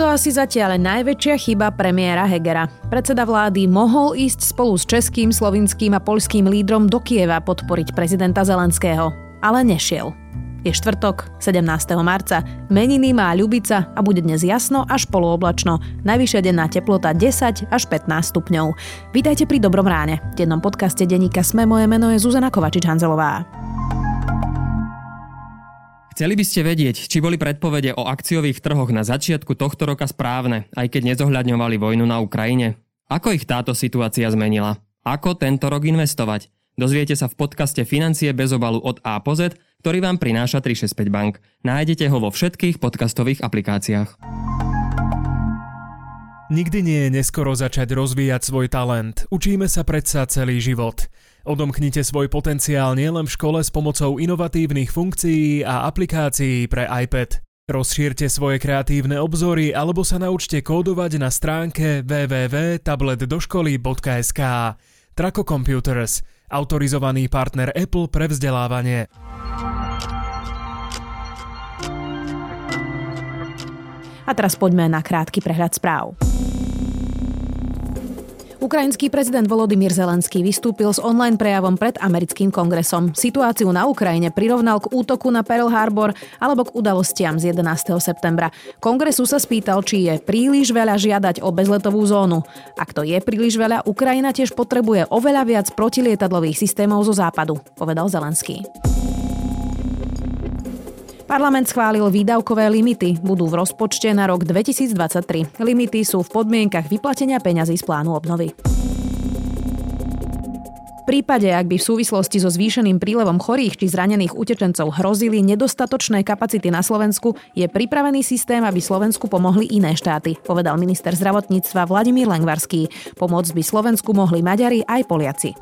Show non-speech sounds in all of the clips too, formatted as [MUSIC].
to asi zatiaľ najväčšia chyba premiéra Hegera. Predseda vlády mohol ísť spolu s českým, slovinským a poľským lídrom do Kieva podporiť prezidenta Zelenského, ale nešiel. Je štvrtok, 17. marca, meniny má Ľubica a bude dnes jasno až polooblačno. Najvyššia denná teplota 10 až 15 stupňov. Vítajte pri Dobrom ráne. V dennom podcaste denníka Sme moje meno je Zuzana Kovačič-Hanzelová. Chceli by ste vedieť, či boli predpovede o akciových trhoch na začiatku tohto roka správne, aj keď nezohľadňovali vojnu na Ukrajine? Ako ich táto situácia zmenila? Ako tento rok investovať? Dozviete sa v podcaste Financie bez obalu od A po Z, ktorý vám prináša 365 Bank. Nájdete ho vo všetkých podcastových aplikáciách. Nikdy nie je neskoro začať rozvíjať svoj talent. Učíme sa predsa celý život. Odomknite svoj potenciál nielen v škole s pomocou inovatívnych funkcií a aplikácií pre iPad. Rozšírte svoje kreatívne obzory alebo sa naučte kódovať na stránke www.tabletdoškoly.sk. Traco Computers, autorizovaný partner Apple pre vzdelávanie. A teraz poďme na krátky prehľad správ. Ukrajinský prezident Volodymyr Zelenský vystúpil s online prejavom pred americkým kongresom. Situáciu na Ukrajine prirovnal k útoku na Pearl Harbor alebo k udalostiam z 11. septembra. Kongresu sa spýtal, či je príliš veľa žiadať o bezletovú zónu. Ak to je príliš veľa, Ukrajina tiež potrebuje oveľa viac protilietadlových systémov zo západu, povedal Zelenský. Parlament schválil výdavkové limity. Budú v rozpočte na rok 2023. Limity sú v podmienkach vyplatenia peňazí z plánu obnovy. V prípade, ak by v súvislosti so zvýšeným prílevom chorých či zranených utečencov hrozili nedostatočné kapacity na Slovensku, je pripravený systém, aby Slovensku pomohli iné štáty, povedal minister zdravotníctva Vladimír Lengvarský. Pomôcť by Slovensku mohli Maďari aj Poliaci.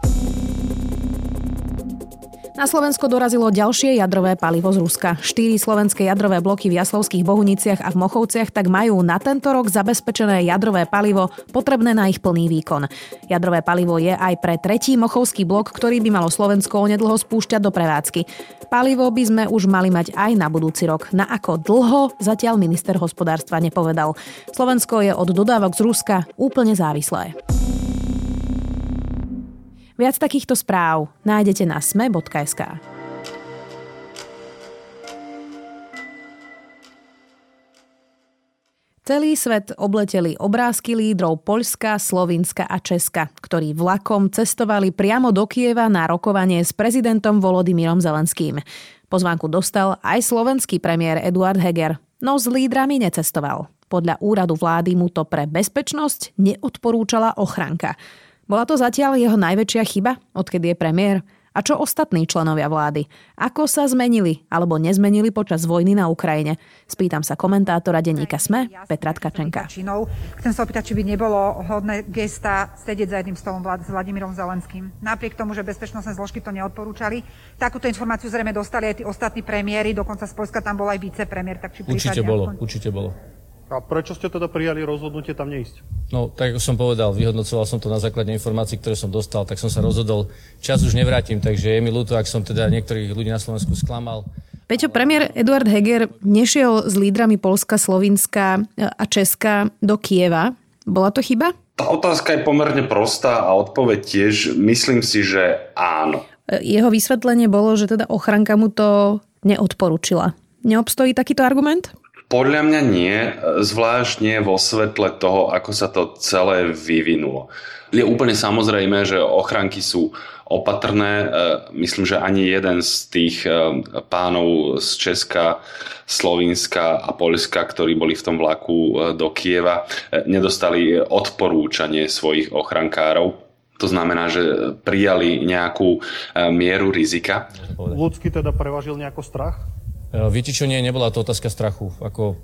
Na Slovensko dorazilo ďalšie jadrové palivo z Ruska. Štyri slovenské jadrové bloky v Jaslovských Bohuniciach a v Mochovciach tak majú na tento rok zabezpečené jadrové palivo potrebné na ich plný výkon. Jadrové palivo je aj pre tretí Mochovský blok, ktorý by malo Slovensko onedlho spúšťať do prevádzky. Palivo by sme už mali mať aj na budúci rok. Na ako dlho zatiaľ minister hospodárstva nepovedal. Slovensko je od dodávok z Ruska úplne závislé. Viac takýchto správ nájdete na sme.sk. Celý svet obleteli obrázky lídrov Poľska, Slovinska a Česka, ktorí vlakom cestovali priamo do Kieva na rokovanie s prezidentom Volodymyrom Zelenským. Pozvánku dostal aj slovenský premiér Eduard Heger, no s lídrami necestoval. Podľa úradu vlády mu to pre bezpečnosť neodporúčala ochranka. Bola to zatiaľ jeho najväčšia chyba, odkedy je premiér? A čo ostatní členovia vlády? Ako sa zmenili alebo nezmenili počas vojny na Ukrajine? Spýtam sa komentátora denníka SME, Petra Tkačenka. Chcem sa opýtať, či by nebolo hodné gesta sedieť za jedným stolom vlád s Vladimírom Zelenským. Napriek tomu, že bezpečnostné zložky to neodporúčali, takúto informáciu zrejme dostali aj tí ostatní premiéry, dokonca z Polska tam bol aj vicepremiér. Tak či určite bolo, určite bolo. A prečo ste teda prijali rozhodnutie tam neísť? No, tak ako som povedal, vyhodnocoval som to na základe informácií, ktoré som dostal, tak som sa rozhodol, čas už nevrátim, takže je mi ľúto, ak som teda niektorých ľudí na Slovensku sklamal. Peťo, premiér Eduard Heger nešiel s lídrami Polska, Slovinska a Česka do Kieva. Bola to chyba? Tá otázka je pomerne prostá a odpoveď tiež myslím si, že áno. Jeho vysvetlenie bolo, že teda ochranka mu to neodporúčila. Neobstojí takýto argument? Podľa mňa nie, zvlášť nie vo svetle toho, ako sa to celé vyvinulo. Je úplne samozrejme, že ochranky sú opatrné. E, myslím, že ani jeden z tých e, pánov z Česka, Slovinska a Polska, ktorí boli v tom vlaku e, do Kieva, nedostali odporúčanie svojich ochrankárov. To znamená, že prijali nejakú mieru rizika. Ľudský teda prevažil nejako strach? E, viete čo, nie, nebola to otázka strachu. Ako,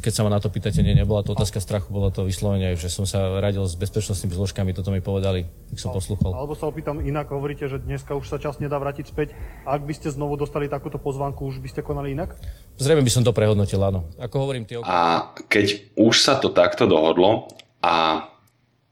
keď sa ma na to pýtate, nie, nebola to otázka strachu, bolo to vyslovene, že som sa radil s bezpečnostnými zložkami, toto mi povedali, tak som poslúchal. Alebo sa opýtam inak, hovoríte, že dneska už sa čas nedá vrátiť späť. Ak by ste znovu dostali takúto pozvánku, už by ste konali inak? Zrejme by som to prehodnotil, áno. Ako hovorím, tie... A keď už sa to takto dohodlo a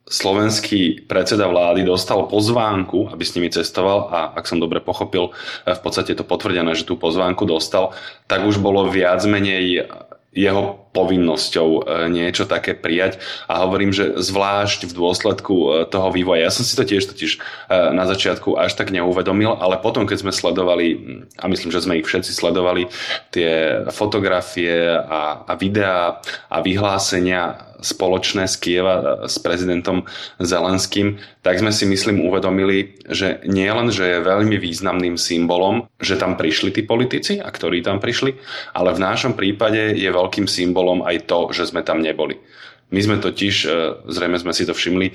slovenský predseda vlády dostal pozvánku, aby s nimi cestoval a ak som dobre pochopil, e, v podstate to potvrdené, že tú pozvánku dostal, tak už bolo viac menej jeho povinnosťou e, niečo také prijať a hovorím, že zvlášť v dôsledku e, toho vývoja. Ja som si to tiež totiž e, na začiatku až tak neuvedomil, ale potom, keď sme sledovali, a myslím, že sme ich všetci sledovali, tie fotografie a, a videá a vyhlásenia spoločné z Kieva s prezidentom Zelenským, tak sme si myslím uvedomili, že nie len, že je veľmi významným symbolom, že tam prišli tí politici a ktorí tam prišli, ale v našom prípade je veľkým symbolom aj to, že sme tam neboli. My sme totiž, e, zrejme sme si to všimli, e,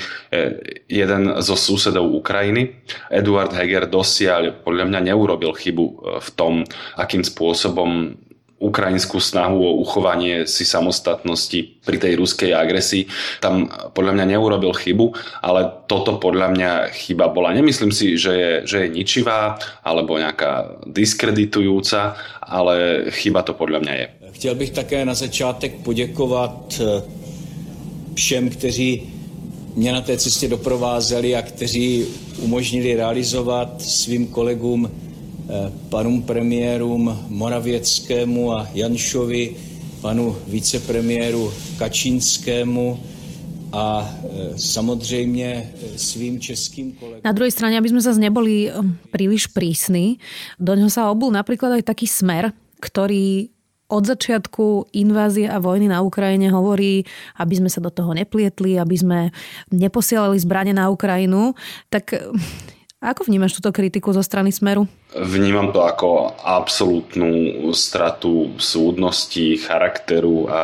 jeden zo susedov Ukrajiny, Eduard Heger, dosiaľ podľa mňa neurobil chybu e, v tom, akým spôsobom ukrajinskú snahu o uchovanie si samostatnosti pri tej ruskej agresii. Tam podľa mňa neurobil chybu, ale toto podľa mňa chyba bola. Nemyslím si, že je, že je ničivá alebo nejaká diskreditujúca, ale chyba to podľa mňa je. Chtěl bych také na začátek poděkovat eh, všem, kteří mě na té cestě doprovázeli a kteří umožnili realizovat svým kolegům Eh, panu premiérům Moravěckému a Janšovi, panu vicepremiéru Kačínskému a eh, samozrejme svým českým kolegom. Na druhej strane, aby sme zase neboli príliš prísni, do ňoho sa obul napríklad aj taký smer, ktorý od začiatku invázie a vojny na Ukrajine hovorí, aby sme sa do toho neplietli, aby sme neposielali zbranie na Ukrajinu, tak ako vnímaš túto kritiku zo strany Smeru? Vnímam to ako absolútnu stratu súdnosti, charakteru a,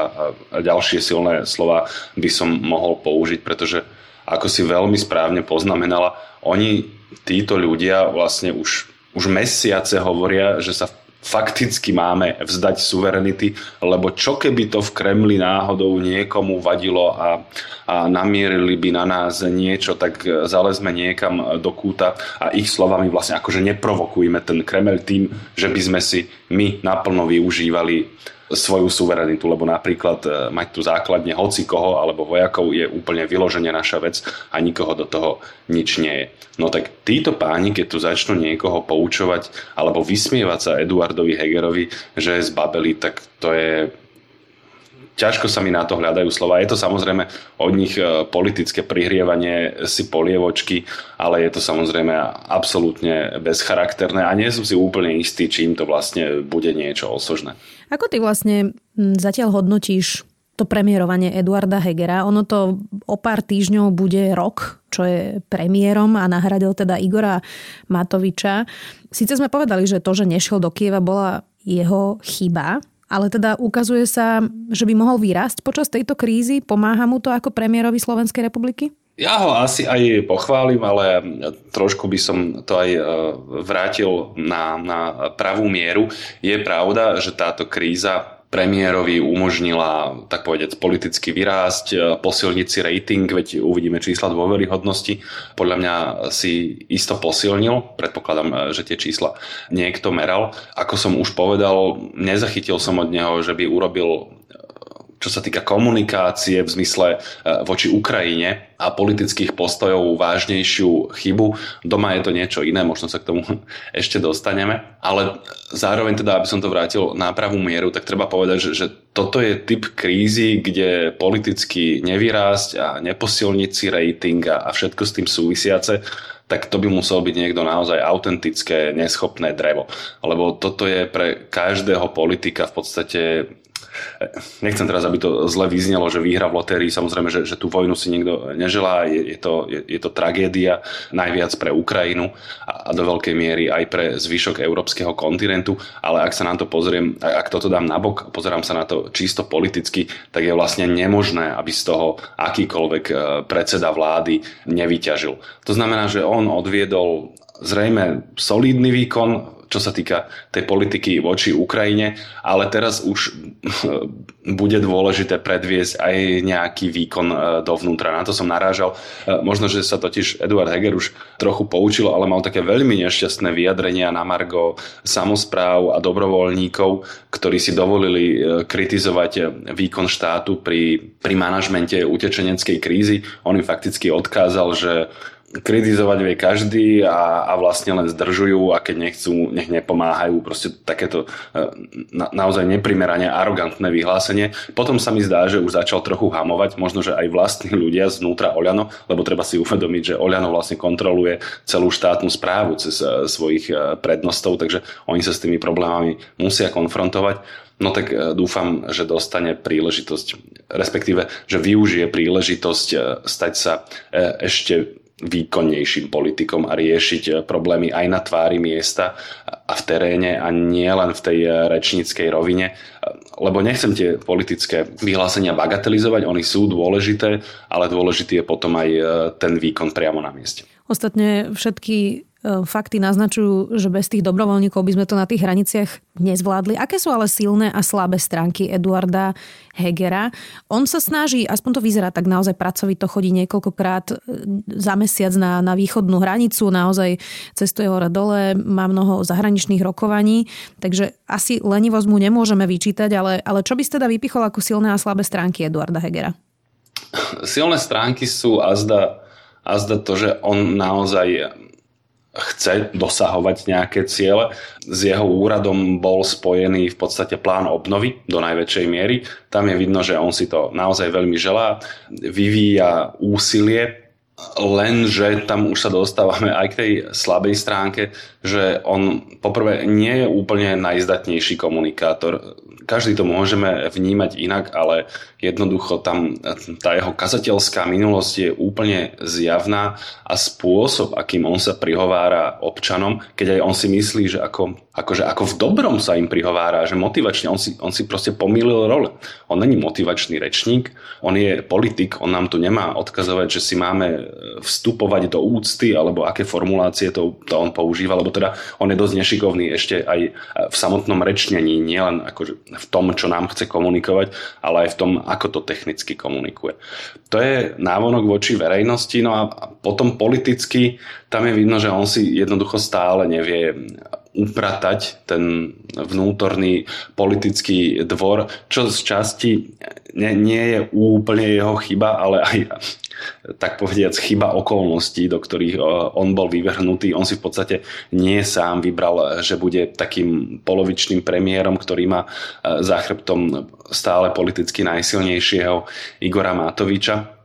a ďalšie silné slova by som mohol použiť, pretože ako si veľmi správne poznamenala, oni, títo ľudia vlastne už, už mesiace hovoria, že sa v fakticky máme vzdať suverenity, lebo čo keby to v Kremli náhodou niekomu vadilo a, a namierili by na nás niečo, tak zalezme niekam do kúta a ich slovami vlastne akože neprovokujme ten Kreml tým, že by sme si my naplno využívali svoju suverenitu, lebo napríklad e, mať tu základne hoci koho alebo vojakov je úplne vyloženie naša vec a nikoho do toho nič nie je. No tak títo páni, keď tu začnú niekoho poučovať alebo vysmievať sa Eduardovi Hegerovi, že je zbabeli, tak to je ťažko sa mi na to hľadajú slova. Je to samozrejme od nich e, politické prihrievanie si polievočky, ale je to samozrejme absolútne bezcharakterné a nie som si úplne istý, čím to vlastne bude niečo osožné. Ako ty vlastne zatiaľ hodnotíš to premiérovanie Eduarda Hegera. Ono to o pár týždňov bude rok, čo je premiérom a nahradil teda Igora Matoviča. Sice sme povedali, že to, že nešiel do Kieva, bola jeho chyba, ale teda ukazuje sa, že by mohol vyrásť počas tejto krízy. Pomáha mu to ako premiérovi Slovenskej republiky? Ja ho asi aj pochválim, ale trošku by som to aj e, vrátil na, na pravú mieru. Je pravda, že táto kríza premiérovi umožnila, tak povedať, politicky vyrásť, e, posilniť si rating, veď uvidíme čísla dôveryhodnosti. Podľa mňa si isto posilnil, predpokladám, e, že tie čísla niekto meral. Ako som už povedal, nezachytil som od neho, že by urobil čo sa týka komunikácie v zmysle e, voči Ukrajine a politických postojov vážnejšiu chybu. Doma je to niečo iné, možno sa k tomu [LAUGHS] ešte dostaneme. Ale zároveň teda, aby som to vrátil na pravú mieru, tak treba povedať, že, že toto je typ krízy, kde politicky nevyrásť a neposilniť si rating a, a všetko s tým súvisiace tak to by muselo byť niekto naozaj autentické, neschopné drevo. Lebo toto je pre každého politika v podstate nechcem teraz, aby to zle vyznelo, že výhra v lotérii, samozrejme, že, že tú vojnu si nikto neželá, je, je, to, je, je to tragédia najviac pre Ukrajinu a, a do veľkej miery aj pre zvyšok európskeho kontinentu, ale ak sa na to pozriem, ak toto dám nabok, pozerám sa na to čisto politicky, tak je vlastne nemožné, aby z toho akýkoľvek e, predseda vlády nevyťažil. To znamená, že on odviedol zrejme solidný výkon, čo sa týka tej politiky voči Ukrajine, ale teraz už bude dôležité predviesť aj nejaký výkon e, dovnútra. Na to som narážal. E, možno, že sa totiž Eduard Heger už trochu poučil, ale mal také veľmi nešťastné vyjadrenia na Margo samozpráv a dobrovoľníkov, ktorí si dovolili e, kritizovať výkon štátu pri, pri manažmente utečeneckej krízy. On im fakticky odkázal, že kritizovať vie každý a, a vlastne len zdržujú a keď nechcú, nech nepomáhajú. Proste takéto e, na, naozaj neprimerane arogantné vyhlásenie. Potom sa mi zdá, že už začal trochu hamovať, možno, že aj vlastní ľudia znútra Oľano, lebo treba si uvedomiť, že Oľano vlastne kontroluje celú štátnu správu cez e, svojich e, prednostov, takže oni sa s tými problémami musia konfrontovať no tak dúfam, že dostane príležitosť, respektíve, že využije príležitosť stať sa ešte výkonnejším politikom a riešiť eh, problémy aj na tvári miesta a v teréne a nie len v tej eh, rečníckej rovine. Eh, lebo nechcem tie politické vyhlásenia bagatelizovať, oni sú dôležité, ale dôležitý je potom aj ten výkon priamo na mieste. Ostatne všetky E, fakty naznačujú, že bez tých dobrovoľníkov by sme to na tých hraniciach nezvládli. Aké sú ale silné a slabé stránky Eduarda Hegera? On sa snaží, aspoň to vyzerá tak naozaj pracovito, chodí niekoľkokrát e, za mesiac na, na východnú hranicu, naozaj cestuje hore dole, má mnoho zahraničných rokovaní, takže asi lenivosť mu nemôžeme vyčítať, ale, ale čo by ste teda vypichol ako silné a slabé stránky Eduarda Hegera? Silné stránky sú azda, azda to, že on naozaj chce dosahovať nejaké ciele. S jeho úradom bol spojený v podstate plán obnovy do najväčšej miery. Tam je vidno, že on si to naozaj veľmi želá, vyvíja úsilie, lenže tam už sa dostávame aj k tej slabej stránke, že on poprvé nie je úplne najzdatnejší komunikátor každý to môžeme vnímať inak, ale jednoducho tam tá jeho kazateľská minulosť je úplne zjavná a spôsob, akým on sa prihovára občanom, keď aj on si myslí, že ako, akože ako v dobrom sa im prihovára, že motivačne, on si, on si proste pomýlil role. On není motivačný rečník, on je politik, on nám tu nemá odkazovať, že si máme vstupovať do úcty, alebo aké formulácie to, to on používa, lebo teda on je dosť nešikovný ešte aj v samotnom rečnení, nielen akože v tom, čo nám chce komunikovať, ale aj v tom, ako to technicky komunikuje. To je návonok voči verejnosti, no a potom politicky tam je vidno, že on si jednoducho stále nevie upratať ten vnútorný politický dvor, čo z časti nie, nie je úplne jeho chyba, ale aj tak povediac chyba okolností, do ktorých on bol vyvrhnutý. On si v podstate nie sám vybral, že bude takým polovičným premiérom, ktorý má e, za chrbtom stále politicky najsilnejšieho Igora Matoviča.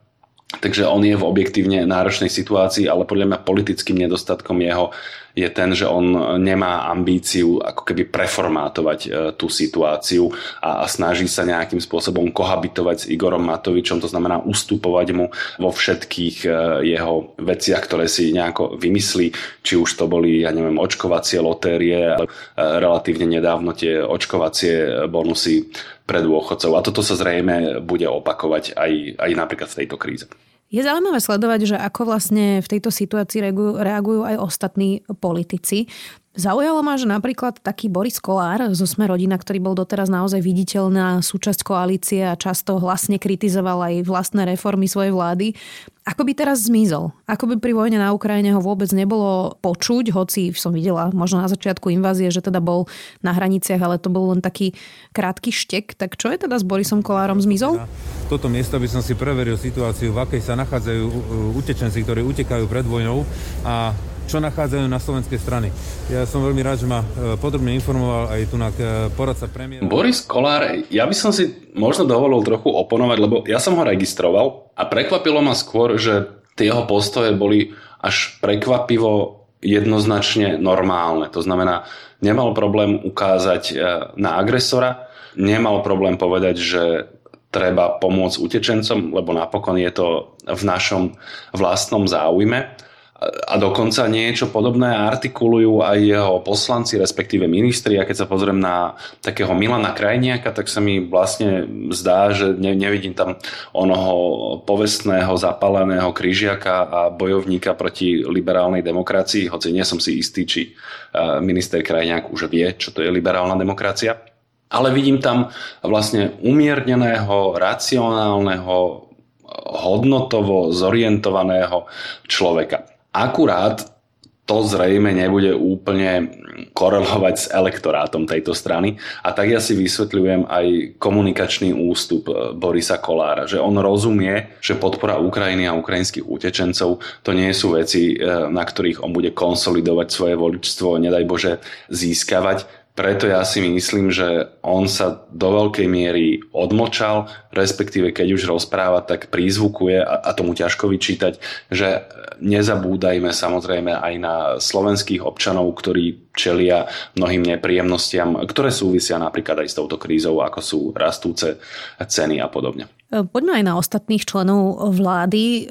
Takže on je v objektívne náročnej situácii, ale podľa mňa politickým nedostatkom jeho je ten, že on nemá ambíciu ako keby preformátovať e, tú situáciu a, a snaží sa nejakým spôsobom kohabitovať s Igorom Matovičom, to znamená ustupovať mu vo všetkých e, jeho veciach, ktoré si nejako vymyslí, či už to boli, ja neviem, očkovacie lotérie, ale e, relatívne nedávno tie očkovacie bonusy pre dôchodcov. A toto sa zrejme bude opakovať aj, aj napríklad v tejto kríze. Je zaujímavé sledovať, že ako vlastne v tejto situácii reagujú, aj ostatní politici. Zaujalo ma, že napríklad taký Boris Kolár zo Sme rodina, ktorý bol doteraz naozaj viditeľná súčasť koalície a často hlasne kritizoval aj vlastné reformy svojej vlády, ako by teraz zmizol? Ako by pri vojne na Ukrajine ho vôbec nebolo počuť, hoci som videla možno na začiatku invázie, že teda bol na hraniciach, ale to bol len taký krátky štek. Tak čo je teda s Borisom Kolárom zmizol? Toto miesto by som si preveril situáciu, v akej sa nachádzajú utečenci, ktorí utekajú pred vojnou a čo nachádzajú na slovenskej strany. Ja som veľmi rád, že ma e, podrobne informoval aj tu na e, poradca premiéra. Boris Kolár, ja by som si možno dovolil trochu oponovať, lebo ja som ho registroval a prekvapilo ma skôr, že tie jeho postoje boli až prekvapivo jednoznačne normálne. To znamená, nemal problém ukázať e, na agresora, nemal problém povedať, že treba pomôcť utečencom, lebo napokon je to v našom vlastnom záujme a dokonca niečo podobné artikulujú aj jeho poslanci, respektíve ministri. A keď sa pozriem na takého Milana Krajniaka, tak sa mi vlastne zdá, že ne, nevidím tam onoho povestného, zapaleného kryžiaka a bojovníka proti liberálnej demokracii, hoci nie som si istý, či minister Krajniak už vie, čo to je liberálna demokracia. Ale vidím tam vlastne umierneného, racionálneho, hodnotovo zorientovaného človeka. Akurát to zrejme nebude úplne korelovať s elektorátom tejto strany. A tak ja si vysvetľujem aj komunikačný ústup e, Borisa Kolára, že on rozumie, že podpora Ukrajiny a ukrajinských utečencov to nie sú veci, e, na ktorých on bude konsolidovať svoje voličstvo, nedaj Bože získavať, preto ja si myslím, že on sa do veľkej miery odmočal, respektíve keď už rozpráva, tak prízvukuje a, a tomu ťažko vyčítať, že nezabúdajme samozrejme aj na slovenských občanov, ktorí čelia mnohým nepríjemnostiam, ktoré súvisia napríklad aj s touto krízou, ako sú rastúce ceny a podobne. Poďme aj na ostatných členov vlády.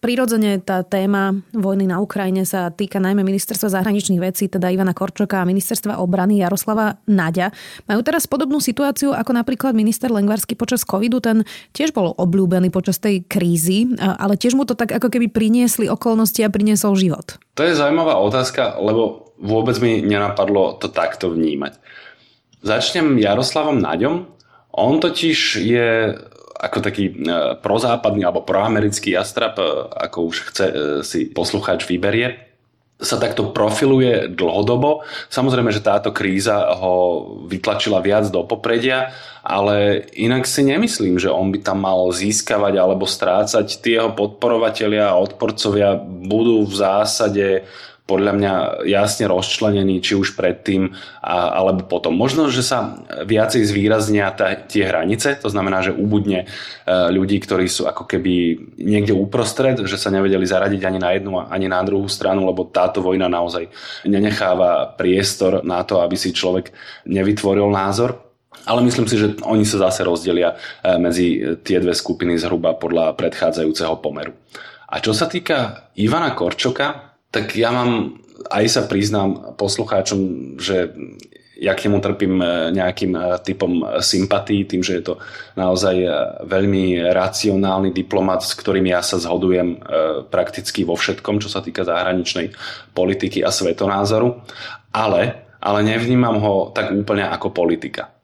Prirodzene tá téma vojny na Ukrajine sa týka najmä ministerstva zahraničných vecí, teda Ivana Korčoka a ministerstva obrany Jaroslava Naďa. Majú teraz podobnú situáciu ako napríklad minister Lengvarsky počas covidu. Ten tiež bol obľúbený počas tej krízy, ale tiež mu to tak ako keby priniesli okolnosti a priniesol život. To je zaujímavá otázka, lebo vôbec mi nenapadlo to takto vnímať. Začnem Jaroslavom Naďom. On totiž je ako taký e, prozápadný alebo proamerický jastrap, e, ako už chce e, si poslucháč vyberie, sa takto profiluje dlhodobo. Samozrejme, že táto kríza ho vytlačila viac do popredia, ale inak si nemyslím, že on by tam mal získavať alebo strácať. Tí jeho podporovatelia a odporcovia budú v zásade podľa mňa jasne rozčlenený, či už predtým a, alebo potom. Možno, že sa viacej zvýraznia ta, tie hranice, to znamená, že ubudne e, ľudí, ktorí sú ako keby niekde uprostred, že sa nevedeli zaradiť ani na jednu, ani na druhú stranu, lebo táto vojna naozaj nenecháva priestor na to, aby si človek nevytvoril názor. Ale myslím si, že oni sa zase rozdelia e, medzi tie dve skupiny zhruba podľa predchádzajúceho pomeru. A čo sa týka Ivana Korčoka, tak ja mám, aj sa priznám poslucháčom, že ja k nemu trpím e, nejakým e, typom sympatí, tým, že je to naozaj e, veľmi racionálny diplomat, s ktorým ja sa zhodujem prakticky vo všetkom, čo sa týka zahraničnej politiky a svetonázoru, ale, ale nevnímam ho tak úplne ako politika.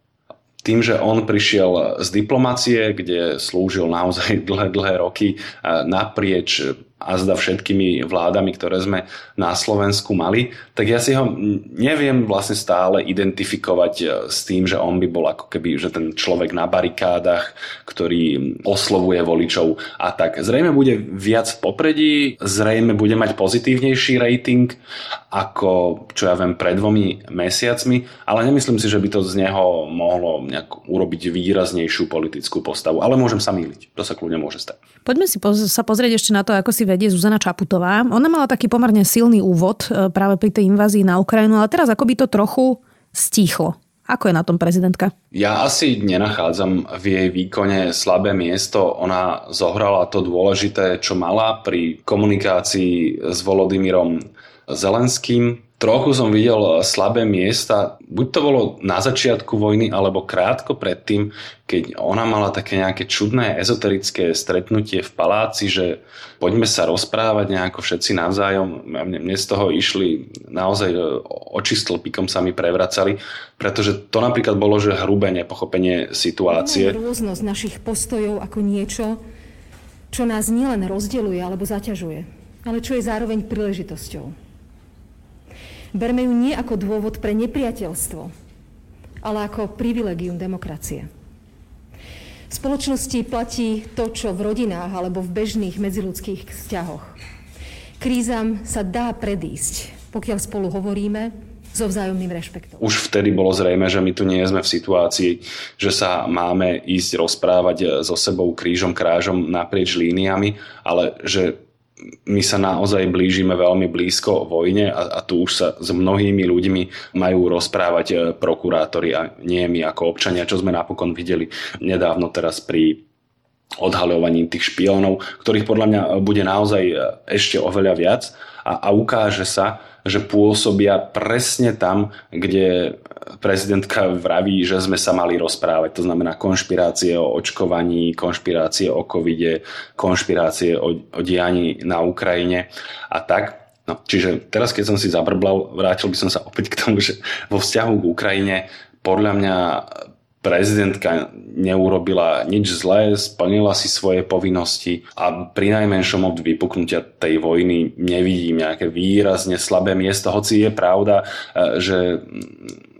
Tým, že on prišiel z diplomácie, kde slúžil naozaj [LAUGHS] dlhé, dlhé roky naprieč a zda všetkými vládami, ktoré sme na Slovensku mali, tak ja si ho neviem vlastne stále identifikovať e, s tým, že on by bol ako keby, že ten človek na barikádach, ktorý oslovuje voličov a tak. Zrejme bude viac v popredí, zrejme bude mať pozitívnejší rating ako, čo ja viem, pred dvomi mesiacmi, ale nemyslím si, že by to z neho mohlo nejak urobiť výraznejšiu politickú postavu. Ale môžem sa míliť. To sa kľudne môže stať. Poďme si poz- sa pozrieť ešte na to, ako si vedie Zuzana Čaputová. Ona mala taký pomerne silný úvod e, práve pri tej invázii na Ukrajinu, ale teraz ako by to trochu stíchlo. Ako je na tom prezidentka? Ja asi nenachádzam v jej výkone slabé miesto. Ona zohrala to dôležité, čo mala pri komunikácii s Volodymyrom Zelenským. Trochu som videl slabé miesta, buď to bolo na začiatku vojny, alebo krátko predtým, keď ona mala také nejaké čudné ezoterické stretnutie v paláci, že poďme sa rozprávať nejako všetci navzájom. Mne z toho išli naozaj oči stĺpikom sa mi prevracali, pretože to napríklad bolo, že hrubé nepochopenie situácie. Rôznosť našich postojov ako niečo, čo nás nielen rozdeluje alebo zaťažuje, ale čo je zároveň príležitosťou. Berme ju nie ako dôvod pre nepriateľstvo, ale ako privilegium demokracie. V spoločnosti platí to, čo v rodinách alebo v bežných medziludských vzťahoch. Krízam sa dá predísť, pokiaľ spolu hovoríme so vzájomným rešpektom. Už vtedy bolo zrejme, že my tu nie sme v situácii, že sa máme ísť rozprávať so sebou krížom krážom naprieč líniami, ale že my sa naozaj blížime veľmi blízko vojne a, a tu už sa s mnohými ľuďmi majú rozprávať e, prokurátori a nie my ako občania, čo sme napokon videli nedávno teraz pri odhaľovaní tých špiónov, ktorých podľa mňa bude naozaj e, ešte oveľa viac a, a ukáže sa, že pôsobia presne tam, kde prezidentka vraví, že sme sa mali rozprávať. To znamená konšpirácie o očkovaní, konšpirácie o covide, konšpirácie o, o dianí na Ukrajine a tak. No, čiže teraz, keď som si zabrbal, vrátil by som sa opäť k tomu, že vo vzťahu k Ukrajine podľa mňa prezidentka neurobila nič zlé, splnila si svoje povinnosti a pri najmenšom od vypuknutia tej vojny nevidím nejaké výrazne slabé miesto, hoci je pravda, e, že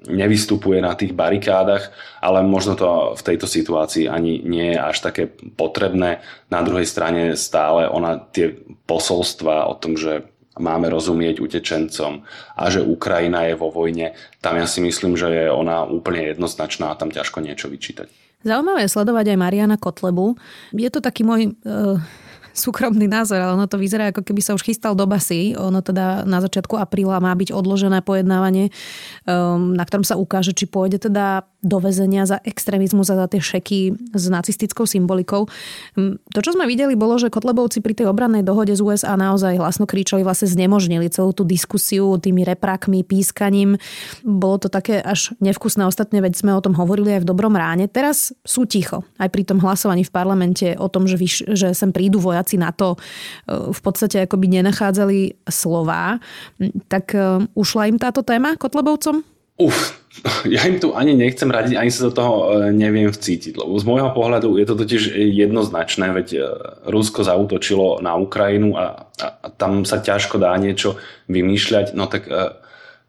nevystupuje na tých barikádach, ale možno to v tejto situácii ani nie je až také potrebné. Na druhej strane stále ona tie posolstva o tom, že máme rozumieť utečencom a že Ukrajina je vo vojne, tam ja si myslím, že je ona úplne jednoznačná a tam ťažko niečo vyčítať. Zaujímavé je sledovať aj Mariana Kotlebu. Je to taký môj uh, súkromný názor, ale ono to vyzerá, ako keby sa už chystal do basy. Ono teda na začiatku apríla má byť odložené pojednávanie, um, na ktorom sa ukáže, či pôjde teda do väzenia za extrémizmus a za tie šeky s nacistickou symbolikou. Um, to, čo sme videli, bolo, že Kotlebovci pri tej obrannej dohode z USA naozaj hlasno kričali, vlastne znemožnili celú tú diskusiu tými reprákmi, pískaním. Bolo to také až nevkusné ostatne, veď sme o tom hovorili aj v dobrom ráne. Teraz sú ticho. Aj pri tom hlasovaní v parlamente o tom, že, vyš, že sem prídu vojaci na to e, v podstate akoby nenachádzali slová. Tak e, ušla im táto téma Kotlebovcom? Uf, ja im tu ani nechcem radiť, ani sa do toho e, neviem vcítiť, lebo z môjho pohľadu je to totiž jednoznačné, veď Rusko zautočilo na Ukrajinu a, a, a tam sa ťažko dá niečo vymýšľať, no tak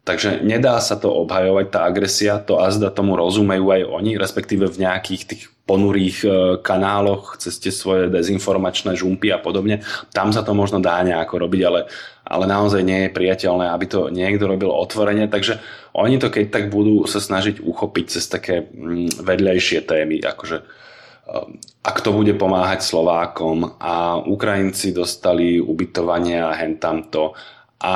Takže nedá sa to obhajovať, tá agresia, to azda tomu rozumejú aj oni, respektíve v nejakých tých ponurých e, kanáloch cez tie svoje dezinformačné žumpy a podobne. Tam sa to možno dá nejako robiť, ale, ale naozaj nie je priateľné, aby to niekto robil otvorene. Takže oni to keď tak budú sa snažiť uchopiť cez také mm, vedľajšie témy, akože e, ak to bude pomáhať Slovákom a Ukrajinci dostali ubytovanie a hentamto a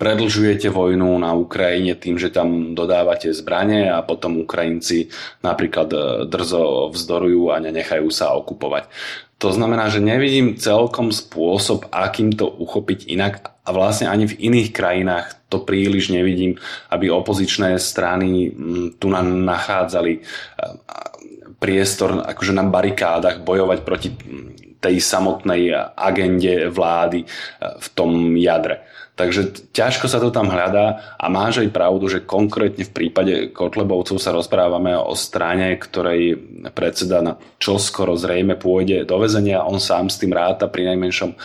predlžujete vojnu na Ukrajine tým, že tam dodávate zbranie a potom Ukrajinci napríklad e, drzo vzdorujú a nenechajú sa okupovať. To znamená, že nevidím celkom spôsob, akým to uchopiť inak a vlastne ani v iných krajinách to príliš nevidím, aby opozičné strany tu nachádzali e, priestor akože na barikádach bojovať proti tej samotnej agende vlády e, v tom jadre. Takže ťažko sa to tam hľadá a máš aj pravdu, že konkrétne v prípade Kotlebovcov sa rozprávame o strane, ktorej predseda na čo skoro zrejme pôjde do väzenia. On sám s tým ráta, pri najmenšom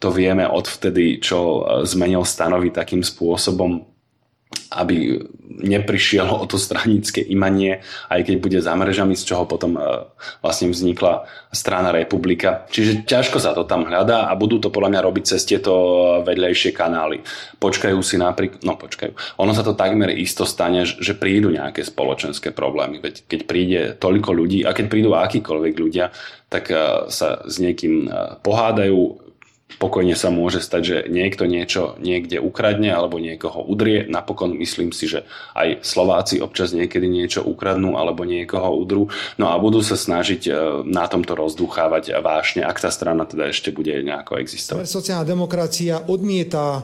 to vieme odvtedy, čo zmenil stanovy takým spôsobom, aby neprišiel o to stranické imanie, aj keď bude za mrežami, z čoho potom e, vlastne vznikla strana Republika. Čiže ťažko sa to tam hľadá a budú to podľa mňa robiť cez tieto vedľajšie kanály. Počkajú si napríklad, no počkajú, ono sa to takmer isto stane, že prídu nejaké spoločenské problémy. Veď keď príde toľko ľudí a keď prídu akýkoľvek ľudia, tak e, sa s niekým e, pohádajú, pokojne sa môže stať, že niekto niečo niekde ukradne alebo niekoho udrie. Napokon myslím si, že aj Slováci občas niekedy niečo ukradnú alebo niekoho udrú. No a budú sa snažiť e, na tomto rozduchávať vášne, ak tá strana teda ešte bude nejako existovať. Sociálna demokracia odmieta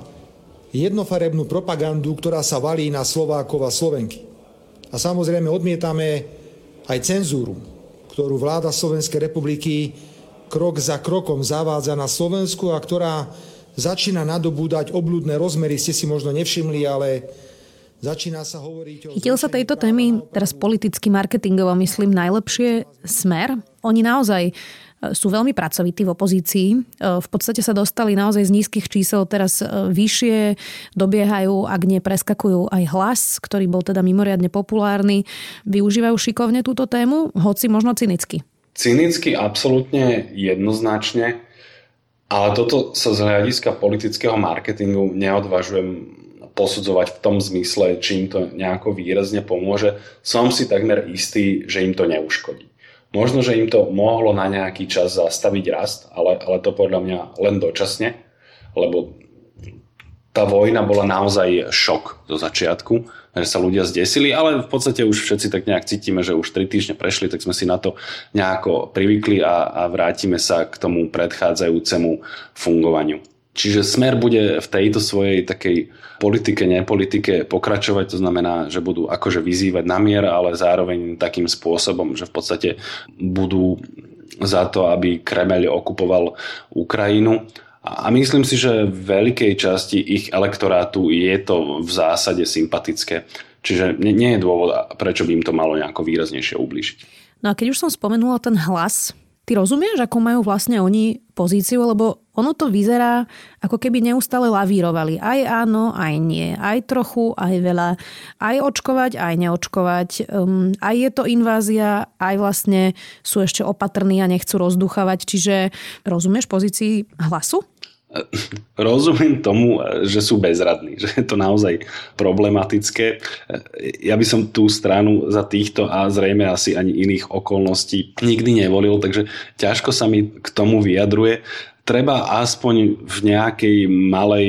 jednofarebnú propagandu, ktorá sa valí na Slovákov a Slovenky. A samozrejme odmietame aj cenzúru, ktorú vláda Slovenskej republiky krok za krokom zavádza na Slovensku a ktorá začína nadobúdať oblúdne rozmery. Ste si možno nevšimli, ale začína sa hovoriť o... Chytil sa tejto témy teraz politicky marketingovo, myslím, najlepšie smer. Oni naozaj e, sú veľmi pracovití v opozícii. E, v podstate sa dostali naozaj z nízkych čísel teraz e, vyššie, dobiehajú, ak nie preskakujú aj hlas, ktorý bol teda mimoriadne populárny. Využívajú šikovne túto tému, hoci možno cynicky. Cynicky absolútne jednoznačne, ale toto sa z hľadiska politického marketingu neodvažujem posudzovať v tom zmysle, či im to nejako výrazne pomôže. Som si takmer istý, že im to neuškodí. Možno, že im to mohlo na nejaký čas zastaviť rast, ale, ale to podľa mňa len dočasne, lebo tá vojna bola naozaj šok zo začiatku že sa ľudia zdesili, ale v podstate už všetci tak nejak cítime, že už 3 týždne prešli, tak sme si na to nejako privykli a, a vrátime sa k tomu predchádzajúcemu fungovaniu. Čiže smer bude v tejto svojej takej politike, nepolitike pokračovať, to znamená, že budú akože vyzývať na mier, ale zároveň takým spôsobom, že v podstate budú za to, aby Kremel okupoval Ukrajinu a myslím si, že v veľkej časti ich elektorátu je to v zásade sympatické. Čiže nie je dôvod, prečo by im to malo nejako výraznejšie ubližiť. No a keď už som spomenula ten hlas, ty rozumieš, ako majú vlastne oni pozíciu, lebo ono to vyzerá, ako keby neustále lavírovali. Aj áno, aj nie. Aj trochu, aj veľa. Aj očkovať, aj neočkovať. Um, aj je to invázia, aj vlastne sú ešte opatrní a nechcú rozduchávať. Čiže rozumieš pozícii hlasu? [LAUGHS] rozumiem tomu, že sú bezradní, [LAUGHS] že je to naozaj problematické. Ja by som tú stranu za týchto a zrejme asi ani iných okolností nikdy nevolil, takže ťažko sa mi k tomu vyjadruje treba aspoň v nejakej malej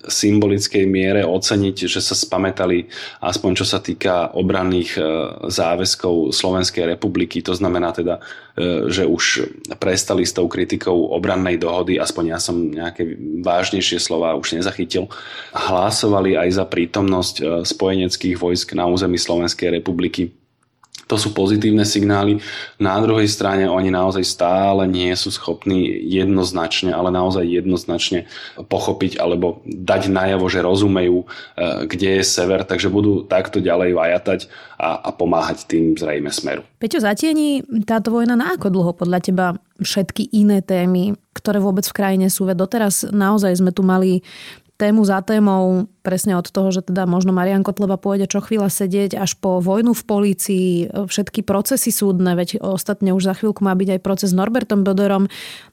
symbolickej miere oceniť, že sa spametali aspoň čo sa týka obranných e, záväzkov Slovenskej republiky. To znamená teda, e, že už prestali s tou kritikou obrannej dohody, aspoň ja som nejaké vážnejšie slova už nezachytil. Hlasovali aj za prítomnosť e, spojeneckých vojsk na území Slovenskej republiky to sú pozitívne signály. Na druhej strane oni naozaj stále nie sú schopní jednoznačne, ale naozaj jednoznačne pochopiť alebo dať najavo, že rozumejú, e, kde je sever, takže budú takto ďalej vajatať a, a pomáhať tým zrejme smeru. Peťo, zatieni táto vojna na ako dlho podľa teba všetky iné témy, ktoré vôbec v krajine sú? Veď doteraz naozaj sme tu mali tému za témou, presne od toho, že teda možno Marian Kotleba pôjde čo chvíľa sedieť, až po vojnu v polícii, všetky procesy súdne, veď ostatne už za chvíľku má byť aj proces s Norbertom Boderom.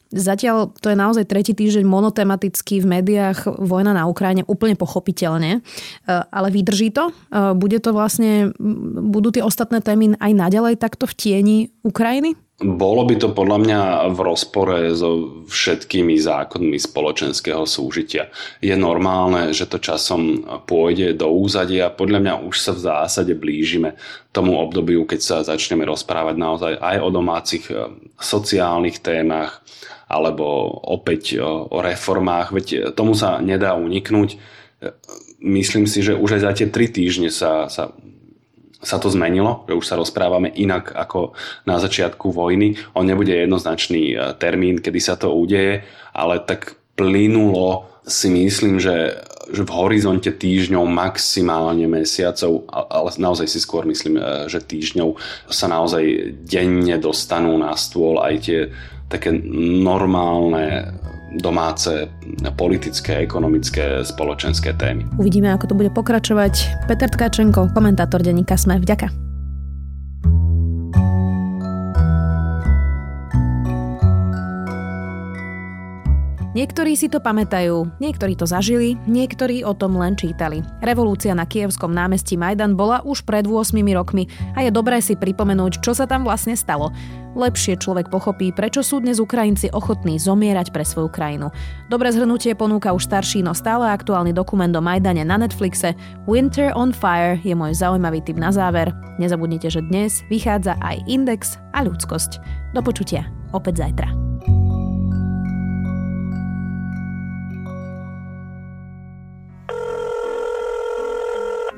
Zatiaľ to je naozaj tretí týždeň monotematický v médiách vojna na Ukrajine, úplne pochopiteľne. Ale vydrží to? Bude to vlastne, budú tie ostatné témy aj naďalej takto v tieni Ukrajiny? Bolo by to podľa mňa v rozpore so všetkými zákonmi spoločenského súžitia. Je normálne, že to časom pôjde do úzadia. Podľa mňa už sa v zásade blížime tomu obdobiu, keď sa začneme rozprávať naozaj aj o domácich e, sociálnych témach, alebo opäť o, o reformách. Veď tomu sa nedá uniknúť. E, myslím si, že už aj za tie tri týždne sa, sa sa to zmenilo, že už sa rozprávame inak ako na začiatku vojny. On nebude jednoznačný e, termín, kedy sa to udeje, ale tak plynulo si myslím, že, že v horizonte týždňov, maximálne mesiacov, ale naozaj si skôr myslím, e, že týždňov sa naozaj denne dostanú na stôl aj tie také normálne domáce politické, ekonomické, spoločenské témy. Uvidíme, ako to bude pokračovať. Peter Tkačenko, komentátor denníka Sme. Vďaka. Niektorí si to pamätajú, niektorí to zažili, niektorí o tom len čítali. Revolúcia na kievskom námestí Majdan bola už pred 8 rokmi a je dobré si pripomenúť, čo sa tam vlastne stalo. Lepšie človek pochopí, prečo sú dnes Ukrajinci ochotní zomierať pre svoju krajinu. Dobré zhrnutie ponúka už starší, no stále aktuálny dokument o Majdane na Netflixe Winter on Fire je môj zaujímavý tip na záver. Nezabudnite, že dnes vychádza aj Index a ľudskosť. Do počutia opäť zajtra.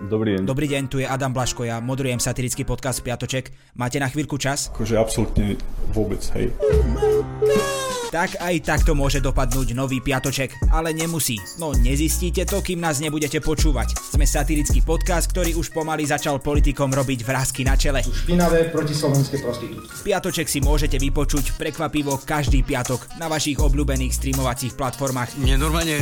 Dobrý deň. Dobrý deň, tu je Adam Blaško, ja moderujem satirický podcast Piatoček. Máte na chvíľku čas? Akože absolútne vôbec, hej. Tak aj takto môže dopadnúť nový piatoček, ale nemusí. No nezistíte to, kým nás nebudete počúvať. Sme satirický podcast, ktorý už pomaly začal politikom robiť vrázky na čele. Sú špinavé slovenské prostitútky. Piatoček si môžete vypočuť prekvapivo každý piatok na vašich obľúbených streamovacích platformách. Mne normálne